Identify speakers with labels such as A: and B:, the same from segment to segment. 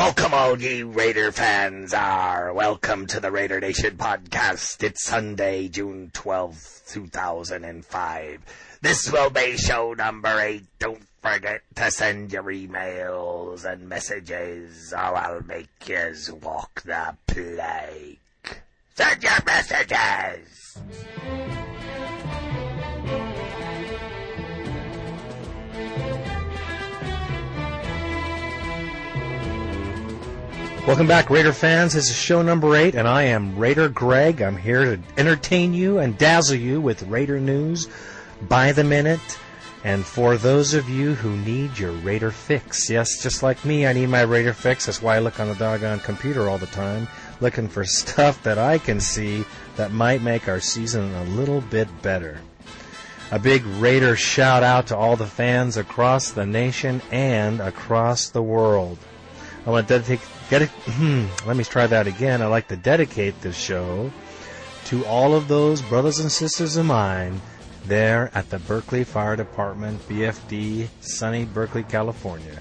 A: Welcome all ye Raider fans are. Welcome to the Raider Nation podcast. It's Sunday, June 12th, 2005. This will be show number eight. Don't forget to send your emails and messages or I'll make yous walk the plank. Send your messages!
B: Welcome back, Raider fans. This is show number eight, and I am Raider Greg. I'm here to entertain you and dazzle you with Raider news by the minute. And for those of you who need your Raider fix, yes, just like me, I need my Raider fix. That's why I look on the doggone computer all the time, looking for stuff that I can see that might make our season a little bit better. A big Raider shout out to all the fans across the nation and across the world. I want to dedicate, get hmm, let me try that again. I'd like to dedicate this show to all of those brothers and sisters of mine there at the Berkeley Fire Department, BFD, sunny Berkeley, California.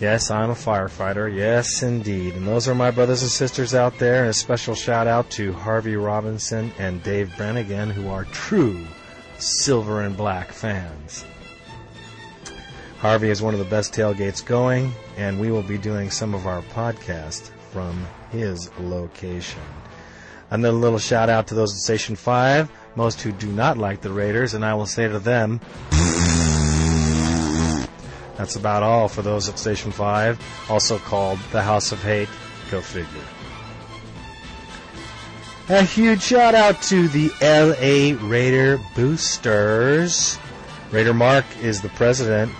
B: Yes, I'm a firefighter. Yes, indeed. And those are my brothers and sisters out there. And a special shout out to Harvey Robinson and Dave Brannigan, who are true silver and black fans. Harvey is one of the best tailgates going, and we will be doing some of our podcast from his location. Another little shout out to those at Station 5, most who do not like the Raiders, and I will say to them, that's about all for those at Station 5, also called the House of Hate. Go figure. A huge shout out to the LA Raider Boosters. Raider Mark is the president.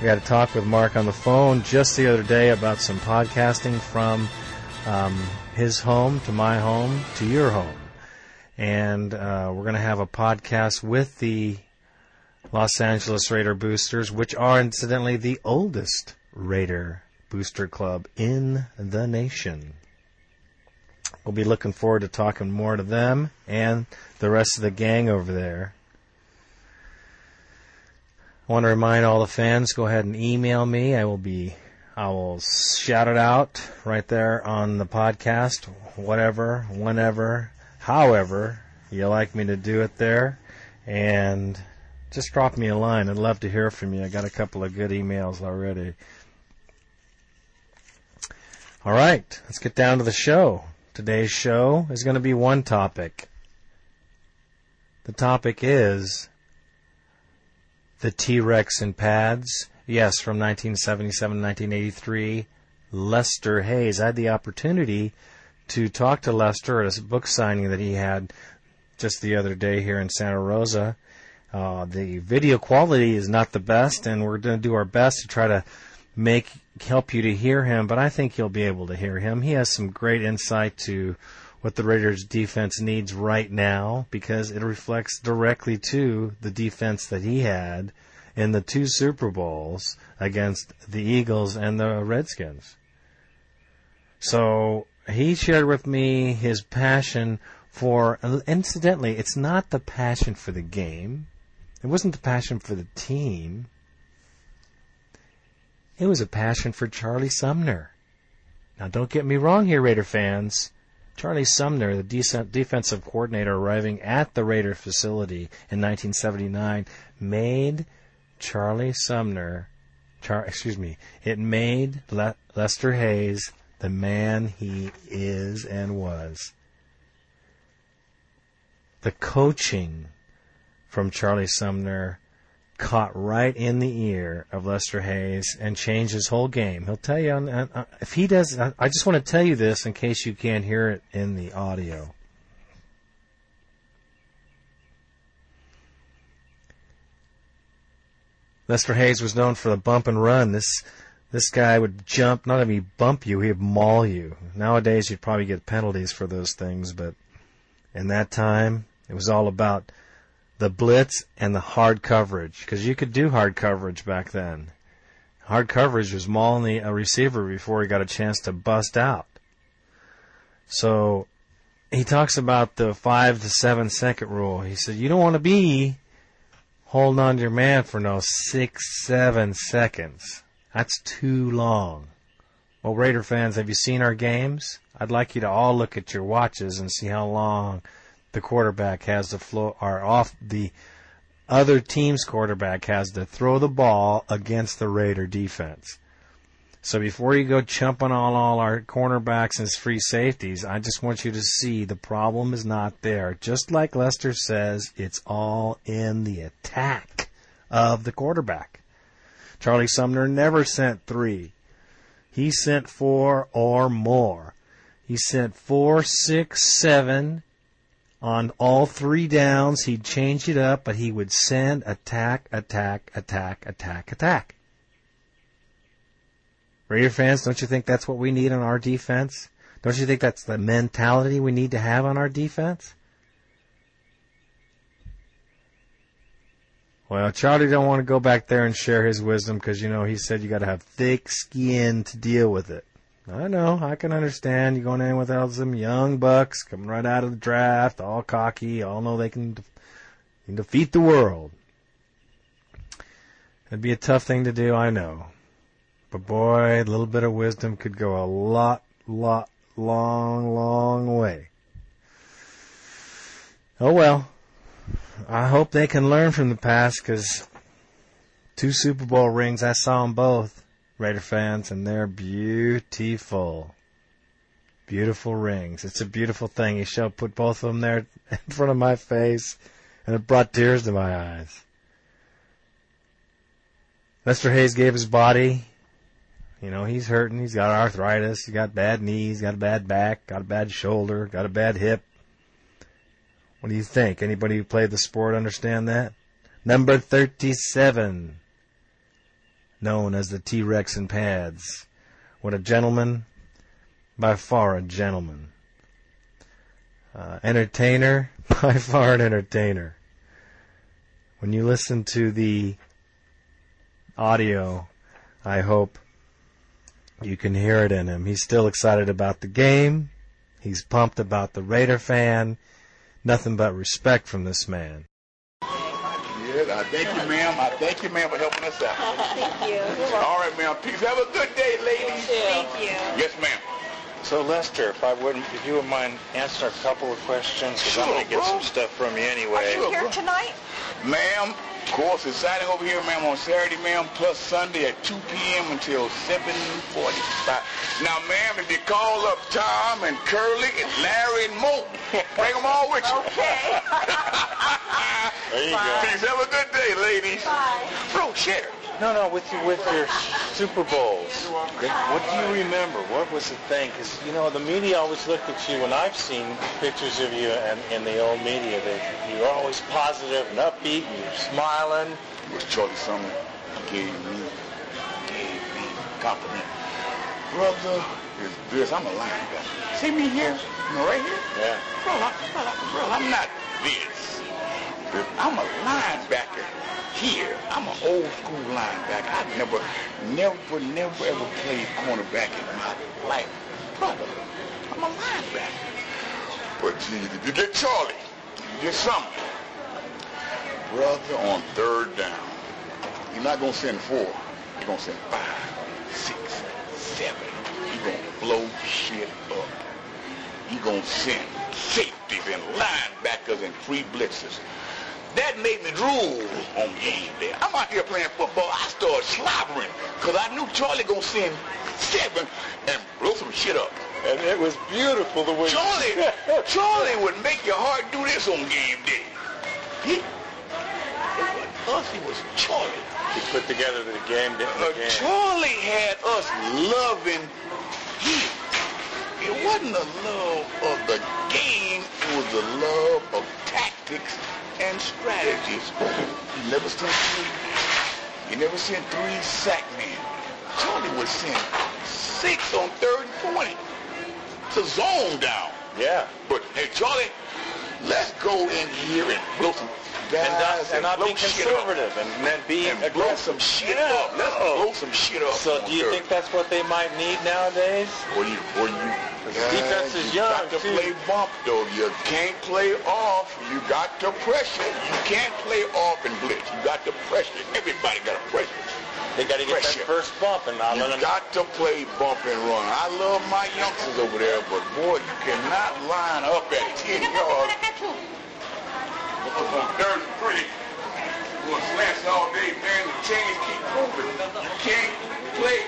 B: We had a talk with Mark on the phone just the other day about some podcasting from um, his home to my home to your home. And uh, we're going to have a podcast with the Los Angeles Raider Boosters, which are incidentally the oldest Raider Booster Club in the nation. We'll be looking forward to talking more to them and the rest of the gang over there. Want to remind all the fans, go ahead and email me. I will be, I will shout it out right there on the podcast, whatever, whenever, however you like me to do it there. And just drop me a line. I'd love to hear from you. I got a couple of good emails already. All right, let's get down to the show. Today's show is going to be one topic. The topic is the T-Rex and pads. Yes, from 1977 1983. Lester Hayes. I had the opportunity to talk to Lester at a book signing that he had just the other day here in Santa Rosa. Uh, the video quality is not the best, and we're going to do our best to try to make help you to hear him. But I think you'll be able to hear him. He has some great insight to what the Raiders defense needs right now because it reflects directly to the defense that he had in the two Super Bowls against the Eagles and the Redskins. So he shared with me his passion for, incidentally, it's not the passion for the game. It wasn't the passion for the team. It was a passion for Charlie Sumner. Now don't get me wrong here, Raider fans. Charlie Sumner, the decent defensive coordinator arriving at the Raider facility in 1979, made Charlie Sumner, Char, excuse me, it made Le- Lester Hayes the man he is and was. The coaching from Charlie Sumner caught right in the ear of Lester Hayes and changed his whole game. He'll tell you, uh, if he does, I just want to tell you this in case you can't hear it in the audio. Lester Hayes was known for the bump and run. This this guy would jump, not only bump you, he'd maul you. Nowadays, you'd probably get penalties for those things, but in that time, it was all about the blitz and the hard coverage because you could do hard coverage back then. Hard coverage was mauling a uh, receiver before he got a chance to bust out. So he talks about the five to seven second rule. He said you don't want to be holding on to your man for no six, seven seconds. That's too long. Well, Raider fans, have you seen our games? I'd like you to all look at your watches and see how long the quarterback has to flow or off the other team's quarterback has to throw the ball against the Raider defense. So before you go chumping on all our cornerbacks and free safeties, I just want you to see the problem is not there. Just like Lester says, it's all in the attack of the quarterback. Charlie Sumner never sent three. He sent four or more. He sent four, six, seven. On all three downs, he'd change it up, but he would send attack, attack, attack, attack, attack. Raider fans, don't you think that's what we need on our defense? Don't you think that's the mentality we need to have on our defense? Well, Charlie don't want to go back there and share his wisdom because you know he said you got to have thick skin to deal with it. I know, I can understand. You going in with all some young bucks coming right out of the draft, all cocky, all know they can, can defeat the world. It'd be a tough thing to do, I know. But boy, a little bit of wisdom could go a lot, lot, long, long way. Oh well. I hope they can learn from the past because two Super Bowl rings, I saw them both, Raider fans, and they're beautiful. Beautiful rings. It's a beautiful thing. He showed, put both of them there in front of my face, and it brought tears to my eyes. Lester Hayes gave his body you know, he's hurting. He's got arthritis. He's got bad knees. Got a bad back. Got a bad shoulder. Got a bad hip. What do you think? Anybody who played the sport understand that? Number 37. Known as the T-Rex in pads. What a gentleman. By far a gentleman. Uh, entertainer. By far an entertainer. When you listen to the audio, I hope you can hear it in him. He's still excited about the game. He's pumped about the Raider fan. Nothing but respect from this man.
C: Yes, I thank you, ma'am. I thank you, ma'am, for helping us out.
D: Thank you.
C: All right, ma'am. Peace. Have a good day, ladies.
D: Thank you.
C: Yes, ma'am.
E: So Lester, if I wouldn't, if you wouldn't mind answering a couple of questions, because I'm going to get
C: bro.
E: some stuff from you anyway.
C: Are you
D: Here tonight?
C: Ma'am, of course, it's signing over here, ma'am, on Saturday, ma'am, plus Sunday at 2 p.m. until 7.45. Now, ma'am, if you call up Tom and Curly and Larry and Moe, bring them all with you.
D: Okay.
E: There you go.
C: Peace. Have a good day, ladies.
D: Bye.
C: Bro, share.
E: No, no, with you, with your Super Bowls. What do you remember? What was the thing? Because you know the media always looked at you, and I've seen pictures of you in, in the old media. That you're always positive and upbeat, and you're smiling.
C: It was Charlie Sumner gave me, gave me compliment. Brother, is this, I'm a linebacker. See me here? You know, right here?
E: Yeah.
C: Bro, I, bro, I- bro, I'm not this. I'm a linebacker here. I'm an old school linebacker. I never, never, never ever played cornerback in my life. Brother, I'm a linebacker. But if you get Charlie, you get something. Brother, on third down, you're not going to send four. You're going to send five, six, seven. You're going to blow shit up. You're going to send safeties and linebackers and free blitzers. That made me drool on game day. I'm out here playing football. I started slobbering because I knew Charlie going to send seven and blow some shit up.
E: And it was beautiful the way.
C: Charlie, Charlie would make your heart do this on game day. He, us, it was Charlie.
E: He put together the game. day.
C: Uh,
E: game.
C: Charlie had us loving him. It wasn't a love strategies. You never sent three. You never sent three sack men. Charlie was send six on third and 20 to zone down.
E: Yeah.
C: But hey, Charlie, let's go in here and blow some guys
E: And not, and not
C: blow
E: be conservative and then be
C: And blow
E: aggressive.
C: some shit
E: Yeah.
C: up. Let's
E: Oh.
C: blow some shit up.
E: So do you
C: third.
E: think that's what they might need nowadays?
C: Boy, you, boy, you,
E: The defense is
C: you
E: young, You
C: got to
E: too.
C: play bump, though. You can't play off. You got to pressure. You can't play off and blitz. You got to pressure. Everybody got to pressure.
E: They got to get
C: Pressure.
E: that first bump and not
C: You
E: let them.
C: got to play bump and run. I love my youngsters over there, but boy, you cannot line up at 10 yards. Third and three, going all day, man. The chains keep moving. You can't play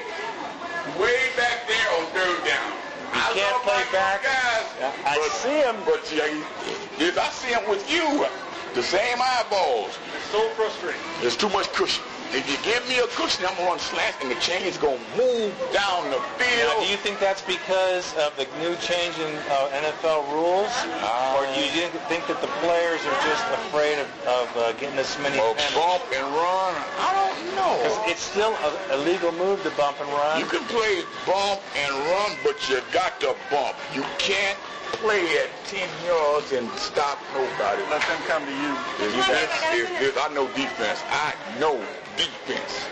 C: way back there on third down.
E: You
C: I
E: can't play back.
C: Guys,
E: I
C: but-
E: see 'em.
C: But yeah, if I see him with you, the same eyeballs.
E: It's so frustrating.
C: There's too much cushion. If you give me a cushion, I'm gonna run slants and the chain is gonna move down the
E: Now,
C: field.
E: do you think that's because of the new change in uh, NFL rules,
C: Ah.
E: or do you think that the players are just afraid of, of uh, getting this many
C: Or
E: penalties?
C: bump and run. I don't
E: Because
C: know.
E: it's still a, a legal move to bump and run.
C: You can play bump and run, but you got to bump. You can't play at 10 yards and stop nobody.
E: Let them come to you.
C: If that's, if, if I know defense, I know defense.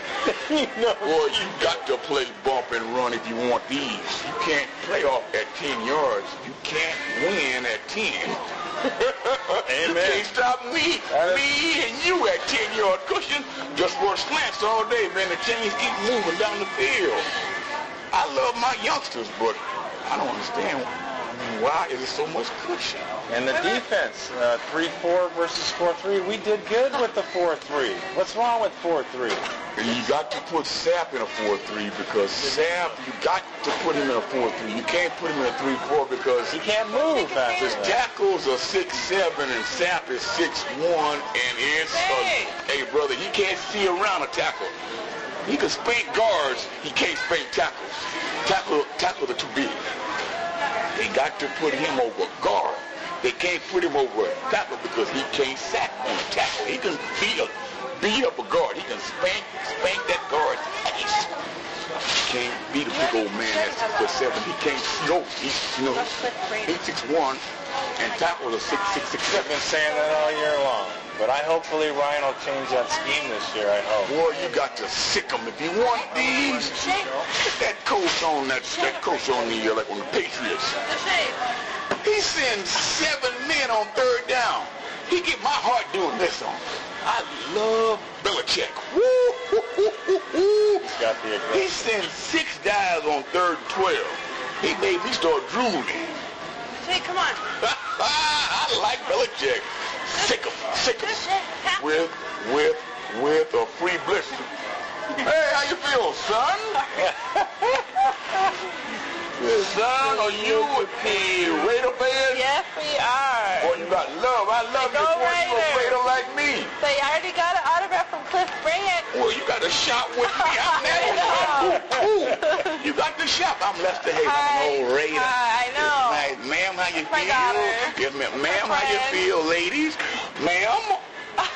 E: no.
C: Boy, you got to play bump and run if you want these. You can't play off at 10 yards. You can't win at 10. You
E: Amen.
C: can't stop me,
E: That is-
C: me and you at 10 yard cushion. Just run slants all day, man. The chains keep moving down the field. I love my youngsters, but I don't understand. I mean, why is it so much cushion?
E: And the defense, uh, 3-4 versus 4-3, we did good with the 4-3. What's wrong with 4-3?
C: You got to put Sapp in a 4-3 because Sapp, you got to put him in a 4-3. You can't put him in a 3-4 because
E: He can't move fast
C: his tackles are 6-7 and Sapp is 6-1 and it's a, hey brother, he can't see around a tackle. He can spank guards, he can't spank tackles. Tackle tackles are too big. They got to put him over guard. They can't put him over a tackle because he can't sack on a tackle. He can beat up, beat up a guard. He can spank, spank that guard's face. He can't beat a big old man that's six foot seven. He can't over. He's, you know, he's six one, and tackles are six six six
E: I've been saying that all year long. But I hopefully Ryan will change that scheme this year, I hope.
C: Boy, you got to sick 'em. If you want these, get that coach on that that coach on the uh, like on the Patriots. He sends seven men on third down. He get my heart doing this on. I love Belichick. Woo, woo, woo, woo, woo.
E: Got the
C: He sends six guys on third and twelve. He made me start drooling.
D: Hey, come on.
C: I like Belichick. Sick 'em, sick 'em. With, with, with a free blister. Hey, how you feel, son? son, are you a Raider fan?
D: Yes, we are.
C: Boy, you got love. I love
D: Go
C: you. Boy, you a Raider like me.
D: Say, I already got an autograph from Cliff Bryant.
C: Well, you got a shot with me. I'm. Ooh, ooh. You got the shot. I'm Lester Hayes. I'm an old Raider.
D: I know.
C: Nice. Ma'am, how you
D: My
C: feel?
D: daughter.
C: Yes, ma'am. Ma'am, how you feel, ladies? Ma'am?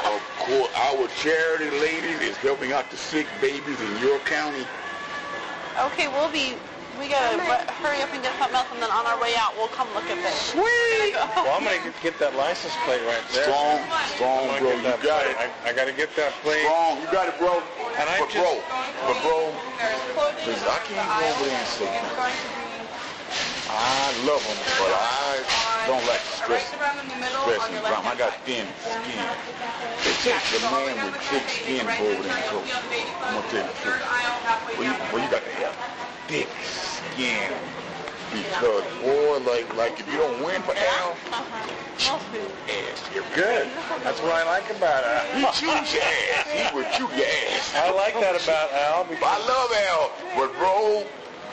C: Of course, our charity ladies is helping out the sick babies in your county.
D: Okay, we'll be, we gotta ru- hurry up and get something else, and then on our way out, we'll come look at this.
C: Sweet.
E: Well, I'm going to get that license plate right there.
C: Strong, strong, bro. You got
E: plate.
C: it.
E: I, I got to get that plate.
C: Strong. You got it, bro.
E: And I
C: but
E: just-
C: bro, but bro, listen, I can't go over there and say nothing. I love them, but I don't like to stress
D: around in the middle
C: stress and drama. I got thin skin. It takes a man with thick skin to go over there and coach. I'm gonna tell you the truth. Well, you, well, you got to have thick skin because, boy, like, like if you don't win for Al, uh-huh. ass, you're
E: Good. That's what I like about
C: He
E: Al.
C: chews your ass. He would chew your ass.
E: I like that about Al because
C: I love Al, but bro,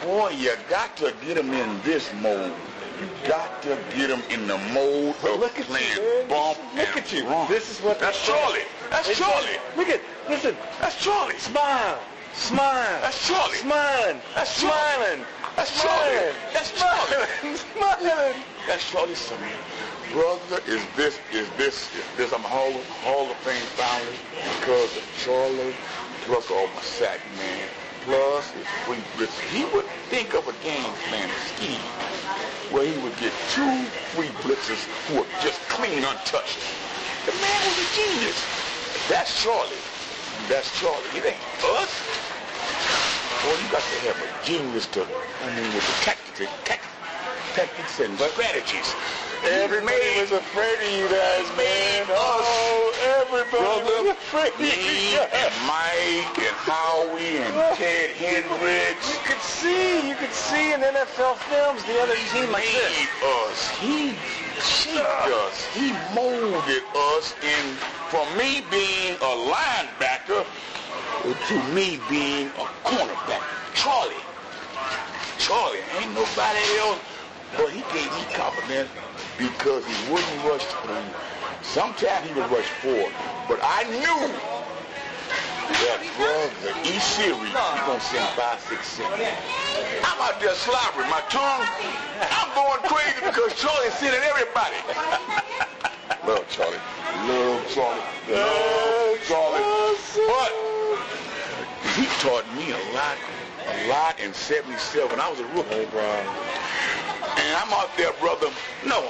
C: boy, you got to get him in this mode. You got to get him in the mode of
E: look at you,
C: playing
E: man.
C: bump
E: Look
C: and
E: at you.
C: run.
E: This is what
C: That's. Charlie. That's
E: It's-
C: Charlie.
E: Look at, listen,
C: That's Charlie.
E: smile, smile.
C: That's Charlie.
E: Smiling.
C: That's
E: smiling.
C: That's Charlie. That's Charlie.
E: Smiling.
C: That's Charlie Sumner. Brother, is this, is this, is this, I'm Hall of, Hall of Fame finally because of Charlie, my sack, man, plus his free blitz. He would think of a game plan scheme where he would get two free blitzes who were just clean, untouched. The man was a genius. That's Charlie. That's Charlie. It ain't us. Boy, you got to have a genius to, I mean, with the tactics, tactics, tactics and strategies.
E: Everybody was afraid of you guys, man. Oh, everybody was afraid of
C: me
E: you
C: and
E: guys.
C: Mike and Howie and Ted Hendricks
E: You could see, you could see in NFL films the other team like this.
C: made us. He shaped us. He molded us in from me being a linebacker to me being a cornerback. Charlie. Charlie, ain't nobody else, but he gave me confidence because he wouldn't rush three. Sometimes he would rush four, but I knew that brother, each series, he gonna send five, six, seven. I'm out there slobbering my tongue. I'm going crazy because Charlie's sending everybody. Love Charlie. Love Charlie. Love Charlie. But he taught me a lot, a lot in 77. I was a rookie. And I'm out there, brother. No.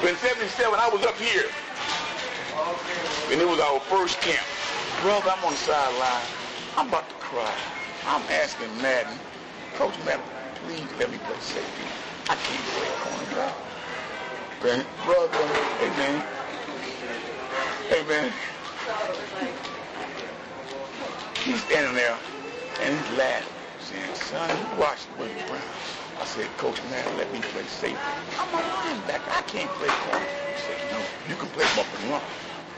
C: In 77, I was up here. And it was our first camp. Brother, I'm on the sideline. I'm about to cry. I'm asking Madden, Coach Madden, please let me play safety. I can't play cornerback. Man, brother, hey man. Hey man. He's standing there and he's laughing, saying, son, you watch Willie Brown. I said, Coach Madden, let me play safety. I'm a linebacker. I can't play corner. He said, no, you can play bump and run,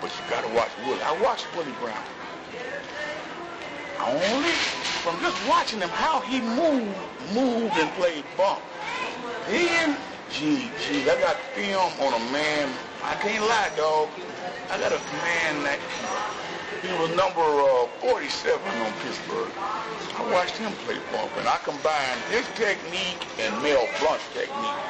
C: but you got to watch Willie. I watched Willie Brown. Only from just watching him, how he moved, moved and played bump. Then, gee, gee, I got film on a man. I can't lie, dog. I got a man that he was number uh, 47 on Pittsburgh. I watched him play bump, and I combined his technique and Mel Blount's technique.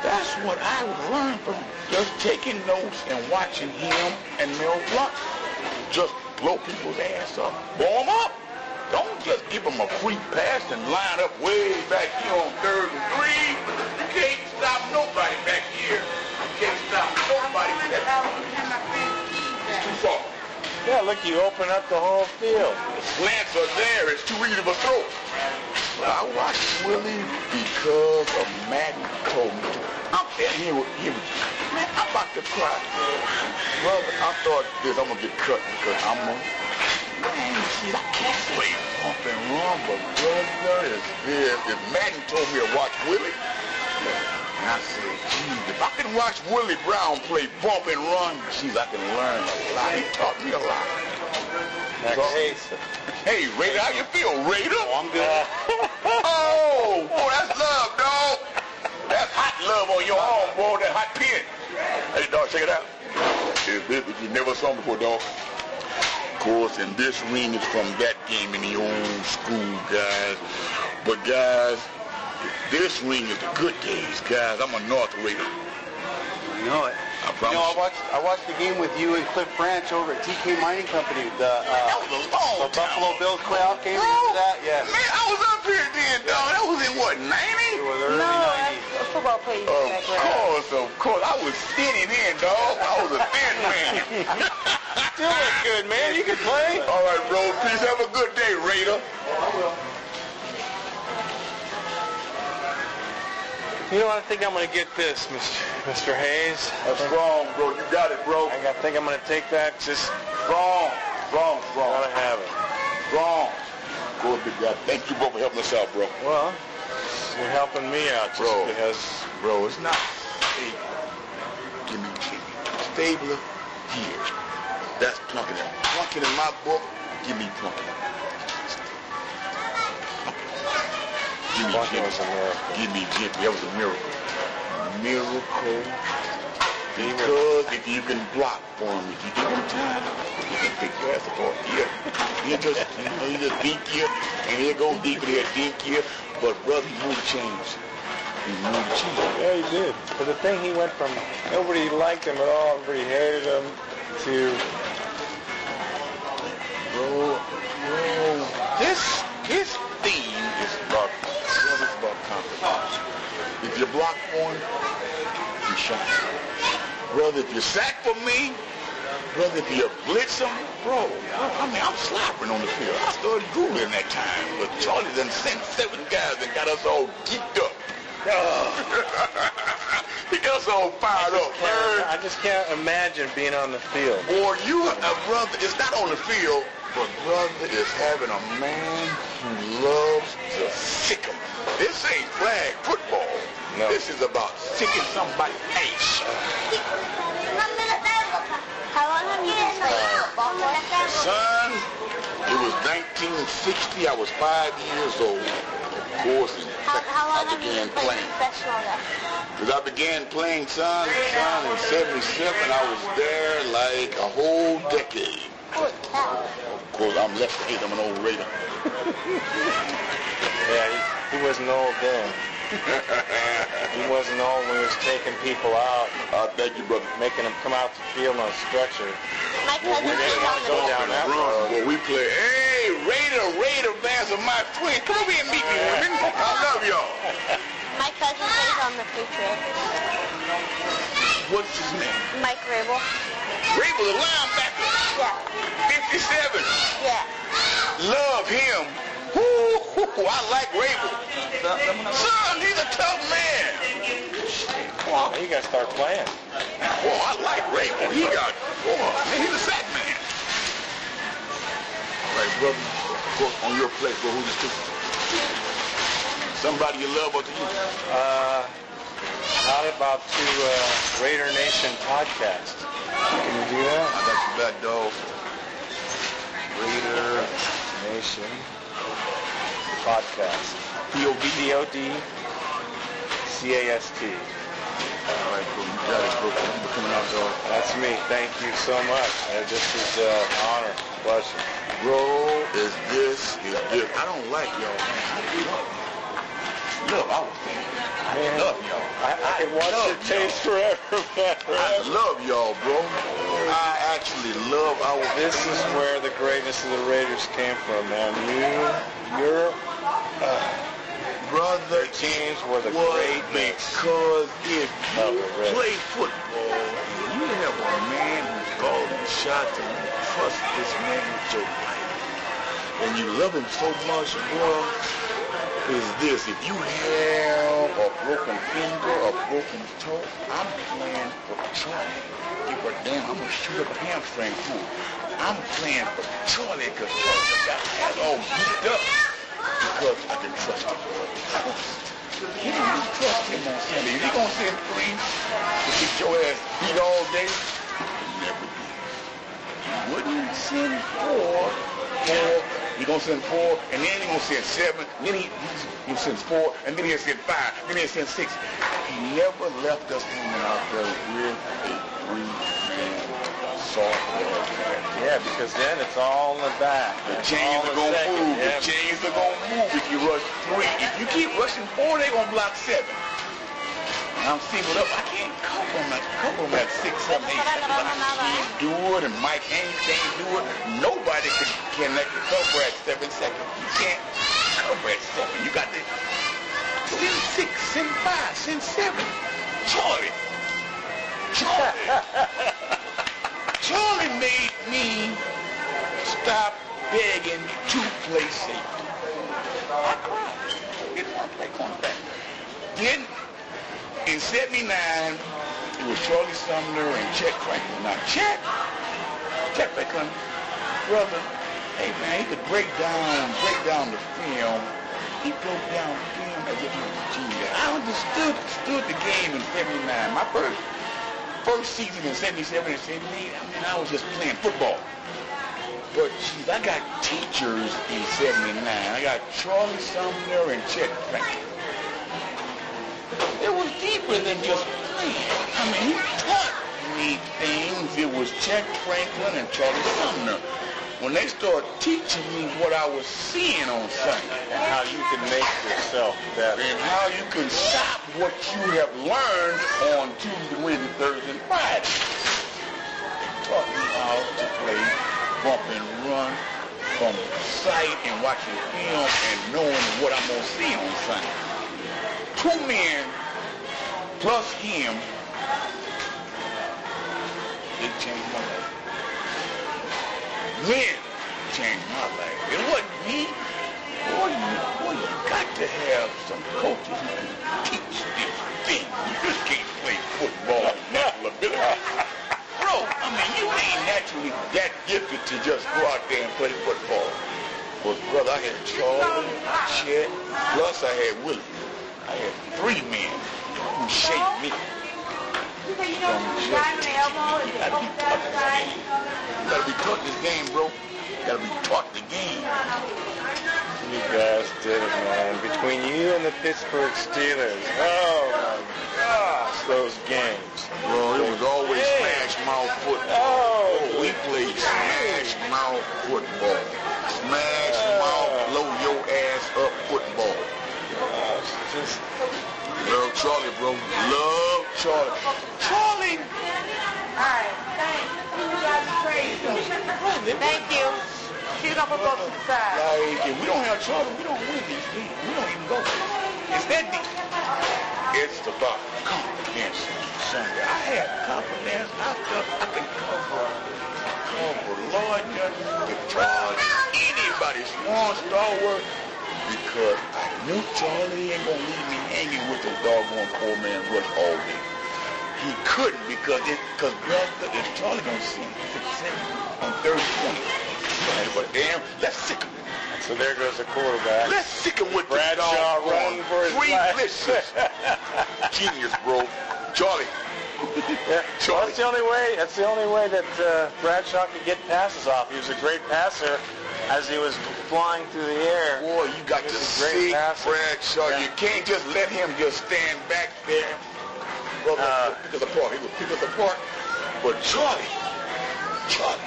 C: That's what I learned from just taking notes and watching him and Mel Blount. Just blow people's ass up. Blow them up. Don't just give them a free pass and line up way back here on third and three. You can't stop nobody back here. You can't stop nobody with that. It's too far.
E: Yeah, look, you open up the whole field.
C: The slants are there. It's too easy of a throw. But I watched Willie because of Madden told me to. I'm telling you, he was, man, I'm about to cry. Brother, I thought this, I'm going to get cut because I'm on. Man, shit, I can't play bump and run, but brother, is this. If Madden told me to watch Willie, and I said, geez, if I can watch Willie Brown play bump and run, geez, I can learn a lot. He taught me a lot.
E: Next. Hey,
C: Hey, Raider, how you feel, Raider?
E: Oh, I'm good.
C: Oh, boy, that's love, dog. That's hot love on your arm, boy, that hot pin. Hey, dog, check it out. Is this what you never saw before, dog? Of course, and this ring is from that game in the old school, guys. But, guys, this ring is the good days, guys. I'm a North Raider.
F: I know it.
C: I promise.
F: You
C: promise.
F: know, I watched I watched the game with you and Cliff Branch over at TK Mining Company. The
C: that
F: uh,
C: was a long
F: the Buffalo. Bills playoff game.
C: Bro,
F: that? Yes.
C: Man, I was up here then, dog. That was in what, 90?
F: It was early
D: No,
F: 90s.
D: that's football players
C: Of
D: back
C: course, of course. I was skinny then, dog. I was a thin man.
E: Still look good, man. You can play.
C: All right, bro. Peace. Have a good day, Raider.
E: You know? I think I'm going to get this, Mr. Mr. Hayes.
C: That's strong, bro. You got it, bro.
E: I think I'm going to take that. Just
C: Strong, strong, strong,
E: gotta have it.
C: strong. Go, big guy. Thank you, bro, for helping us out, bro.
E: Well, you're helping me out just
C: Bro.
E: because.
C: Bro, it's not stable. Give me. Stabler here. That's Plunkett. Plunkett in my book, give me Plunkett. Give me Jimmy.
E: was a miracle.
C: Give me Jimmy. That was a miracle. Miracle. Because if you can block for him, if you give him time, he can pick your ass apart. Yeah. He just, you know, he just dink you, and he'll go deeper there, dink you. But brother, he moved change. He moved change.
E: Yeah, he did. But the thing, he went from nobody liked him at all, everybody hated him, to
C: Bro, bro, this his theme is about If you block for him, you shine. Brother, if you sack for me, brother, if you blitz him, bro, I mean, I'm slobbering on the field. I started Googling that time, but Charlie done sent seven guys and got us all geeked up. he gets all fired up.
E: I just can't imagine being on the field.
C: Boy, you a brother. It's not on the field, but brother is having a man who loves to sick him. This ain't flag football.
E: No.
C: This is about sicking somebody's ass.
G: How long have you been playing football?
C: Son, it was 1960. I was five years old. Of course,
G: How, how long
C: I
G: have you
C: began
G: been playing
C: playing.
G: professional then?
C: Because I began playing, son, son, in 77. I was there like a whole decade. Of course, I'm left-handed. I'm an old Raider.
E: Yeah, he, he wasn't old then. He wasn't old when he was taking people out,
C: I thank you, brother.
E: making them come out the field on a stretcher.
G: My cousin
C: we
G: plays
C: didn't
G: on the
E: go down that
C: Run,
E: road.
C: boy, we play. Hey, Raider, Raider fans of my twin. Come over here and meet me, women. I love y'all.
G: My cousin plays on the Patriots.
C: What's his name?
G: Mike Vrabel.
C: Vrabel, the linebacker. Woo, hoo, hoo, I like Vrabel. Son, he's a tough man.
E: Now you gotta start playing.
C: Boy, I like Vrabel. He got, boy, man, he's a sack man. All right, brother. Go on your plate, bro. Who you stick? Somebody you love or to you?
E: Uh, not about to uh, Raider Nation podcast. Can you do that?
C: I
E: that?
C: got you back, dog.
E: Raider Nation podcast.
C: P.O.D.
E: P-O-D C-A-S-T.
C: All right, bro. You got it, bro. Thank you for coming out, dog.
E: That's me. Thank you so much. Uh, this is uh, an honor, pleasure.
C: Bro, is this, is this. I don't like y'all, man. I love Love our. I
E: Man,
C: love y'all.
E: I, I could watch your taste forever, man.
C: I love y'all, bro. I actually love our
E: This is where the greatness of the Raiders came from, man. You, you're, uh,
C: brother.
E: Their teams were the
C: great
E: greatness
C: because if you
E: the
C: play football, you have a man who's called the shots and you trust this man with your life. And you love him so much, bro, is this. If you have a broken finger, a broken toe, I'm playing for Charlie. Give a damn, I'm going to shoot up a hamstring too. I'm playing for Charlie because Charlie got ass all beat up because I can trust him. You can trust him on Sunday. If he gonna send three to get your ass beat all day, he never did. He wouldn't send four, four. He gonna send four, and then he gonna send seven. Then he he sends four, and then he'll send five. Then he'll send six. He never left us hanging out there with a game.
E: yeah, because then it's all in the back.
C: The chains are gonna move.
E: Yeah.
C: The chains are gonna move if you rush three. If you keep rushing four, they're gonna block seven. I'm singled up. I can't cover them at cover them at six, seven, eight. But I can't do it, and Mike Haynes can't do it. Nobody can can let you cover at seven seconds. You can't cover at seven. You got to send six, send five, send seven. Charlie. Charlie. Charlie made me stop begging to play safety. I cried. Didn't want to play cornerback. Then, in 79, it was Charlie Sumner and Chet Franklin. Now, Chet, Chet Franklin, brother, hey man, he could break down, break down the film. He broke down film as if he was a genius. I understood, understood the game in 79. My first first season in 77 and 78, I mean, I was just playing football. But geez, I got teachers in 79. I got Charlie Sumner and Chet Franklin. It was deeper than just playing. I mean, he taught me things. It was Chet Franklin and Charlie Sumner. When they started teaching me what I was seeing on Sunday
E: And how you can make yourself better.
C: and how you can stop what you have learned on Tuesday, Wednesday, Thursday, and Friday. They taught me how to play bump and run from sight and watching film and knowing what I'm going to see on Sunday. Two men plus him, they changed my life. Then changed my life. It wasn't me. Boy, you, boy, you got to to have some coaches who can teach this thing. You just can't play football and natural ability. Bro, I mean, you ain't naturally that gifted to just go out there and play football. But brother, I had Charlie, Chet, plus I had Willie. I had three men who shaped me. From just. You gotta be taught this game. You gotta be taught this game, bro. You gotta be taught the game.
E: You guys did it, man. Between you and the Pittsburgh Steelers. Oh, my gosh, those games.
C: Bro, it was always smash mouth football.
E: Oh,
C: We played smash mouth football. Smash
E: just
C: Love Charlie, bro. Love Charlie. Charlie! Alright, thanks.
D: Thank you. She's gonna put both to the side.
C: Like, if we don't have Charlie, we don't win these games. We don't even go. It's that deep. It's about confidence Sunday. I had confidence. I felt I can cover, cover Lord if Charlie, anybody, Swann Stallworth, because I knew Charlie ain't gonna leave me hanging with the doggone poor man rush all day. He couldn't because it, because brother, if Charlie gonna see on third point, but damn, let's sick him.
E: so there goes the quarterback.
C: Let's sick him with
E: Bradshaw
C: the
E: running for his
C: three
E: life.
C: blitzes. Genius, bro. Charlie.
E: Yeah, well, that's the only way. That's the only way that uh, Bradshaw could get passes off. He was a great passer as he was flying through the air.
C: Boy, you got to
E: He's a great
C: see
E: passer.
C: Bradshaw.
E: Yeah.
C: You can't just let him just stand back there. Brother,
E: Uh,
C: he'll pick us apart. He will pick us apart. But Charlie, Charlie,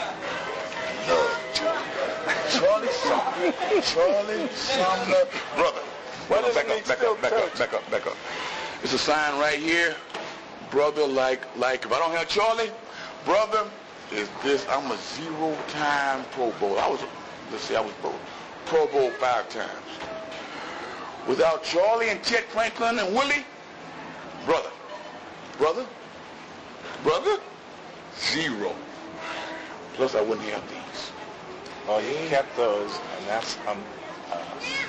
C: love Charlie. Charlie Sumner. Charlie Sumner. Brother,
E: Why
C: brother,
E: doesn't
C: back up, back up, back up, back up, back up. It's a sign right here. Brother, like, like, if I don't have Charlie, brother, is this, I'm a zero-time Pro Bowl. I was, let's see, I was Pro, Pro Bowl five times. Without Charlie and Chet Franklin and Willie, brother, brother, brother, zero. Plus, I wouldn't have these.
E: Well, you kept those, and that's um, uh,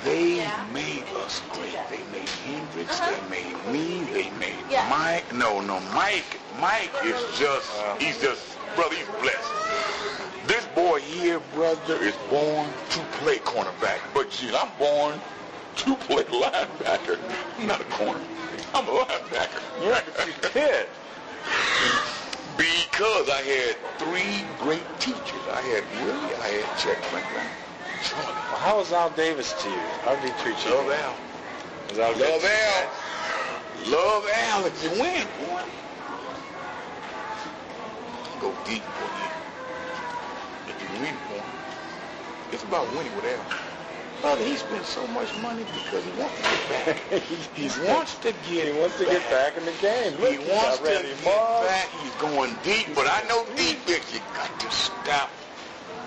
C: They made us great. They made Hendricks. They made me. They made
G: Yeah.
C: Mike. No, no, Mike. Mike is just, he's just, brother, he's blessed. This boy here, brother, is born to play cornerback. But gee, I'm born to play linebacker. I'm not a corner. I'm a linebacker.
E: yeah, you did.
C: Because I had three great teachers. I had Willie, I had Chet Franklin, Charlie.
E: Well, how was Al Davis to you? How did he treat you?
C: Love Al.
E: Al
C: Love? Al. Love Al. If you win, boy. Go deep, boy. If you win, boy. It's about winning with Al. Brother, he spent so much money because he wants to get back. he wants to get
E: He wants to get back in the game. Look,
C: He wants to get back. He's going deep, but I know deep defense. You got to stop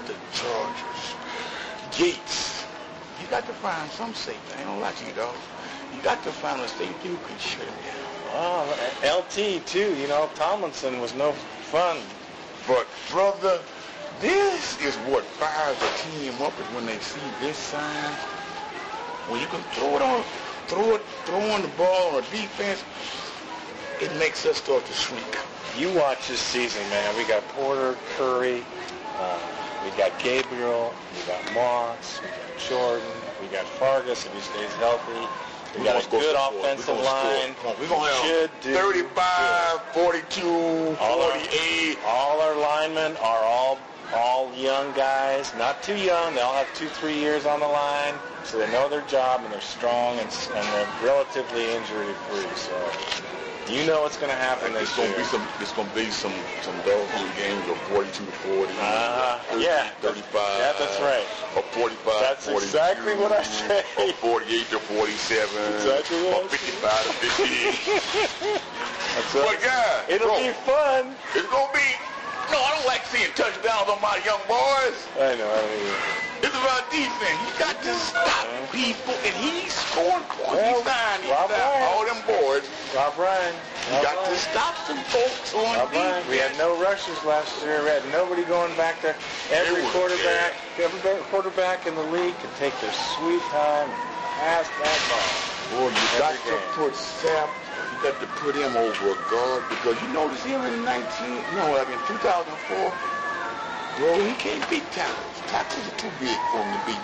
C: the Chargers. Gates. You got to find some safety. I ain't gonna lie to you, dog. You got to find a safety who can shut him down.
E: Ah, oh, LT too. You know, Tomlinson was no fun.
C: But brother, this is what fires a team up is when they see this sign. When you can throw it on, throw it, throwing the ball on defense, it makes us start to shrink.
E: You watch this season, man. We got Porter, Curry, uh, we got Gabriel, we got Moss, we got Jordan, we got Fargas if he stays healthy. We got a good offensive line.
C: score. We're gonna
E: Should do
C: 35, 42,
E: All our-
C: 48.
E: All our linemen are all all young guys, not too young. They all have two, three years on the line, so they know their job and they're strong and, and they're relatively injury free. So you know what's going to happen this
C: gonna
E: year.
C: be some. It's gonna be some some dogfood games of 42 to 40.
E: Uh-huh.
C: 30,
E: Yeah.
C: 35.
E: Yeah, that's right.
C: Or 45.
E: That's
C: 42,
E: exactly what I say.
C: Or 48 to 47.
E: Exactly what
C: Or
E: I
C: 55 to 50.
E: That's
C: but
E: right.
C: guys,
E: It'll
C: bro,
E: be fun.
C: it's gonna be. No, I don't like seeing touchdowns on my young boys.
E: I know. I mean,
C: It's about defense. You got to stop people, and he's scoring points.
E: Well.
C: He's
E: Rob
C: fine.
E: Ryan.
C: All them boys.
E: Rob Ryan.
C: You
E: Rob
C: got to stop some folks on
E: Rob Ryan.
C: defense.
E: We had no rushes last year. We had nobody going back to every quarterback. Every quarterback in the league could take their sweet time and pass that ball.
C: got
E: every
C: to
E: game.
C: put Sapp, you got to put him over a guard because you notice him in 19, no, I mean 2004, bro, he can't beat tackles. Tackles are too big for him to beat.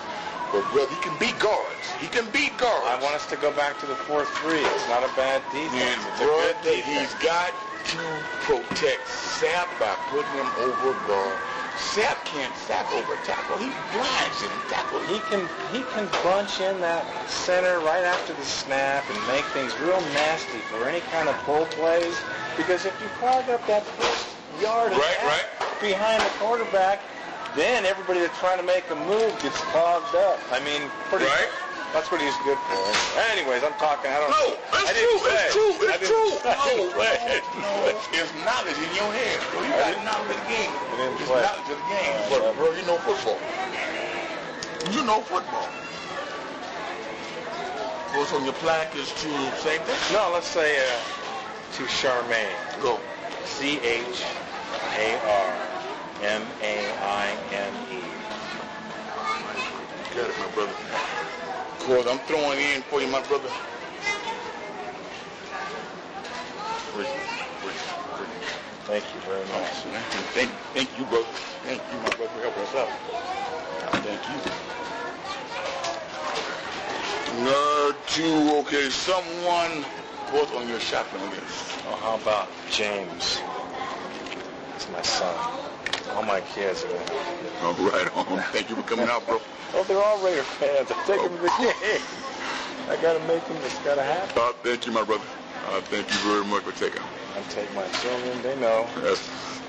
C: But brother, he can beat guards. He can beat guards.
E: I want us to go back to the 4-3. It's not a bad defense.
C: And
E: It's a good
C: brother, he's
E: defense.
C: got to protect Sapp by putting him over a guard. Sapp can't sack over tackle. He blinds him. Tackle.
E: He can he can bunch in that center right after the snap and make things real nasty for any kind of pull plays. Because if you clog up that first yard
C: Right, right.
E: behind the quarterback, then everybody that's trying to make a move gets clogged up. I mean, pretty.
C: Right.
E: That's what he's good for. Anyways, I'm talking. I don't.
C: Know.
E: No,
C: it's true. It's true. It's true. No, no, it's knowledge in your head. Bro, you got knowledge of the game.
E: didn't
C: It's
E: play.
C: knowledge of the game. But bro, you know football. You know football. What's on your plaque is to same thing.
E: No, let's say uh, to Charmaine.
C: Go.
E: C H A R M A I N E.
C: Got it, my brother. I'm throwing in for you, my brother.
E: Thank you very much.
C: Thank, thank you, brother. Thank you, my brother, for helping us out. Thank you. Number two, okay, someone was on your shopping list.
E: Well, how about James? It's my son. All my kids are.
C: All right on. Thank you for coming out, bro.
E: Oh, they're all Raider fans. I take them to the game. I gotta make them. It's gotta happen.
C: Uh, thank you, my brother. Uh, thank you very much for taking.
E: I take my children. They know.
C: Yes.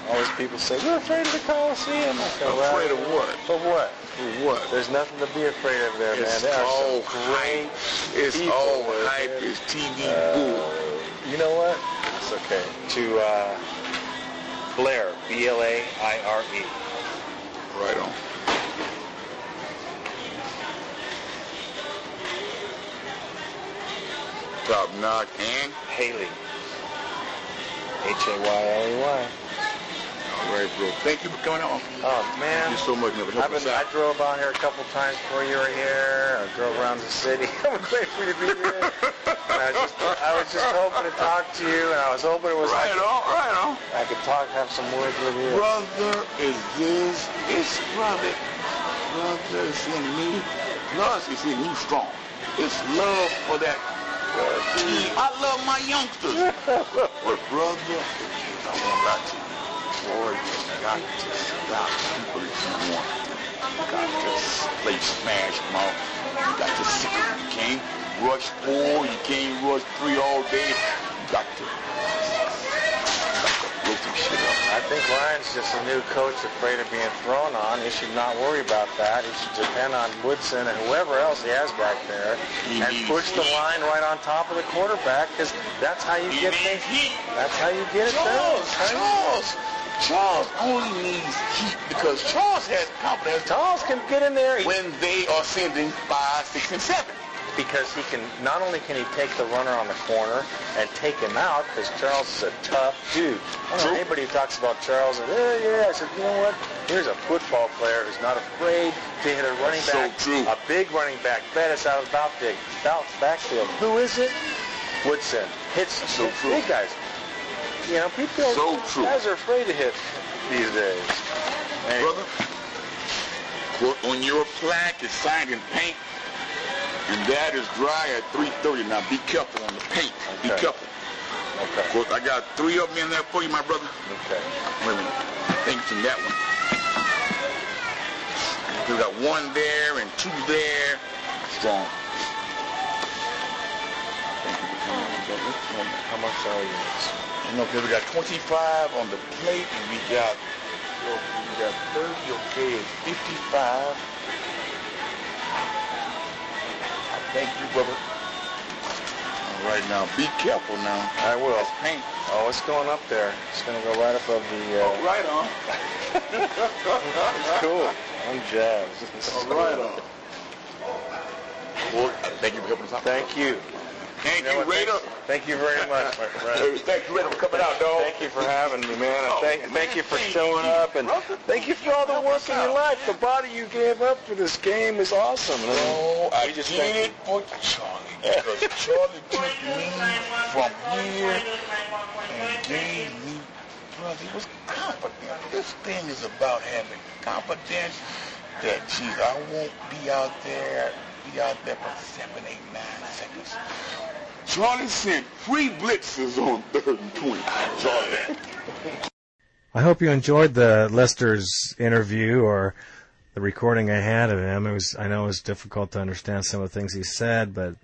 E: Always people say we're afraid of the Coliseum. I say, well,
C: Afraid of what?
E: For what?
C: For what?
E: There's nothing to be afraid of there,
C: It's
E: man. There
C: all
E: great
C: It's all hype. It's TV
E: Uh,
C: bull.
E: you know what? It's okay. To uh, Blair, B-L-A-I-R-E.
C: Right on. Top knock and
E: Haley. H-A-Y-L-E-Y.
C: Right, bro. Thank you for coming on.
E: Oh,
C: Thank
E: man.
C: you so much.
E: I've been, I drove out here a couple times before you were here. I drove around the city. I'm waiting for you to be here. I, was just, I was just hoping to talk to you, and I was hoping it was
C: Right
E: I,
C: on, right on.
E: I could talk, have some words with you.
C: Brother, is this? It's brother. Brother is in me. Plus, it's in you strong. It's love for that. I love my youngsters. but brother, I won't lie to you. Boy, you got to stop people if you want. You got to play smash mouth. You got to sit. You can't rush four. You can't rush three all day. You got to, you got to blow some shit up.
E: I think Ryan's just a new coach afraid of being thrown on. He should not worry about that. He should depend on Woodson and whoever else he has back there
C: He
E: and push the line right on top of the quarterback because that's how you get things. That's how you get it done.
C: Charles. Charles, Charles only needs heat because Charles has confidence
E: Charles can get in there.
C: When they are sending five, six, and seven.
E: because he can not only can he take the runner on the corner and take him out because Charles is a tough dude. I don't
C: True.
E: know anybody who talks about Charles and oh yeah, I said you know what? Here's a football player who's not afraid to hit a running
C: So
E: back,
C: true.
E: a big running back. Bettis out of the backfield, bounce backfield. Who is it? Woodson hits
C: So
E: hits
C: true.
E: big guys. You know, people
C: So true.
E: guys are afraid to hit these days. Anyway,
C: Brother, quote, on your plaque is signed in paint, and that is dry at 3.30. Now be careful on the paint. Be careful.
E: Okay.
C: Of course, I got three of them in there for you, my brother.
E: Okay.
C: Wait a minute. Thanks in that one. We got one there and two there. Strong. Thank you for coming on, brother.
E: How much are you?
C: You know, okay, we got 25 on the plate, and we got, we got 30, okay, and 55. Thank you, brother. All right, now, be careful now.
E: I will.
C: That's paint.
E: Oh, it's going up there. It's going to go right up above the. Uh,
C: All right on.
E: It's cool. I'm jazzed.
C: All right on. Well, thank you for helping us out.
E: Thank you.
C: Thank
E: know
C: you,
E: what?
C: Raider.
E: Thank you very much, my friend.
C: Thank you, Raider, for coming out, dog.
E: Thank you for having me, man. And
C: Oh,
E: thank,
C: man,
E: thank you for
C: thank
E: showing
C: you,
E: up, and
C: brother.
E: thank you for all the work in your life. The body you gave up for this game is awesome. And
C: Oh, I
E: just
C: did
E: thank
C: it for Charlie. Because Charlie took me from here and gave me, brother, it was confidence. This thing is about having confidence that, geez, I won't be out there, be out there for seven, eight, nine seconds. Charlie sent three blitzes on third and 20. Charlie.
B: I hope you enjoyed the Lester's interview or the recording I had of him. It was I know it was difficult to understand some of the things he said, but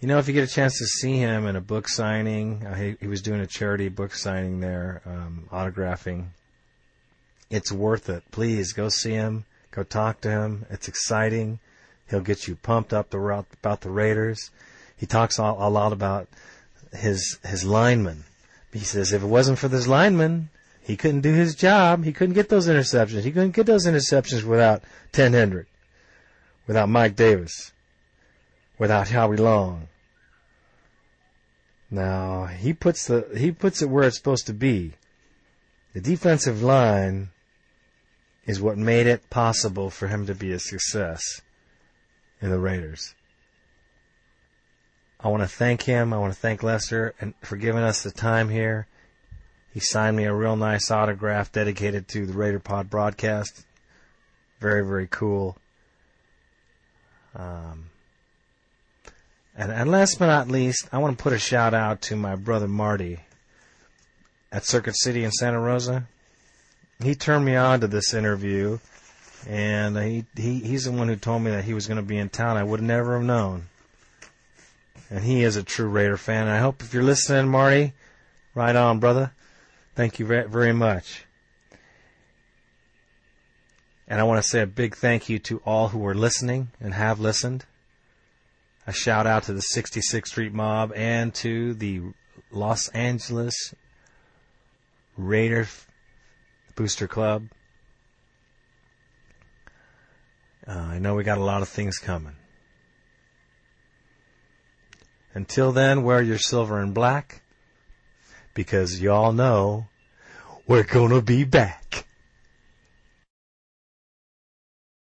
B: you know if you get a chance to see him in a book signing, uh, he, he was doing a charity book signing there, um, autographing. It's worth it. Please go see him. Go talk to him. It's exciting. He'll get you pumped up about the Raiders. He talks a, a lot about his his linemen. He says if it wasn't for this lineman, he couldn't do his job. He couldn't get those interceptions. He couldn't get those interceptions without Ted Hendrick, without Mike Davis, without Howie Long. Now he puts the he puts it where it's supposed to be. The defensive line is what made it possible for him to be a success in the Raiders. I want to thank him. I want to thank Lester and for giving us the time here. He signed me a real nice autograph dedicated to the Raider Pod broadcast. Very, very cool. Um, and, and last but not least, I want to put a shout out to my brother Marty at Circuit City in Santa Rosa. He turned me on to this interview, and he, he he's the one who told me that he was going to be in town. I would never have known. And he is a true Raider fan. And I hope if you're listening, Marty, right on, brother. Thank you very much. And I want to say a big thank you to all who are listening and have listened. A shout out to the 66th Street Mob and to the Los Angeles Raider Booster Club. Uh, I know we got a lot of things coming. Until then, wear your silver and black because y'all know we're gonna be back.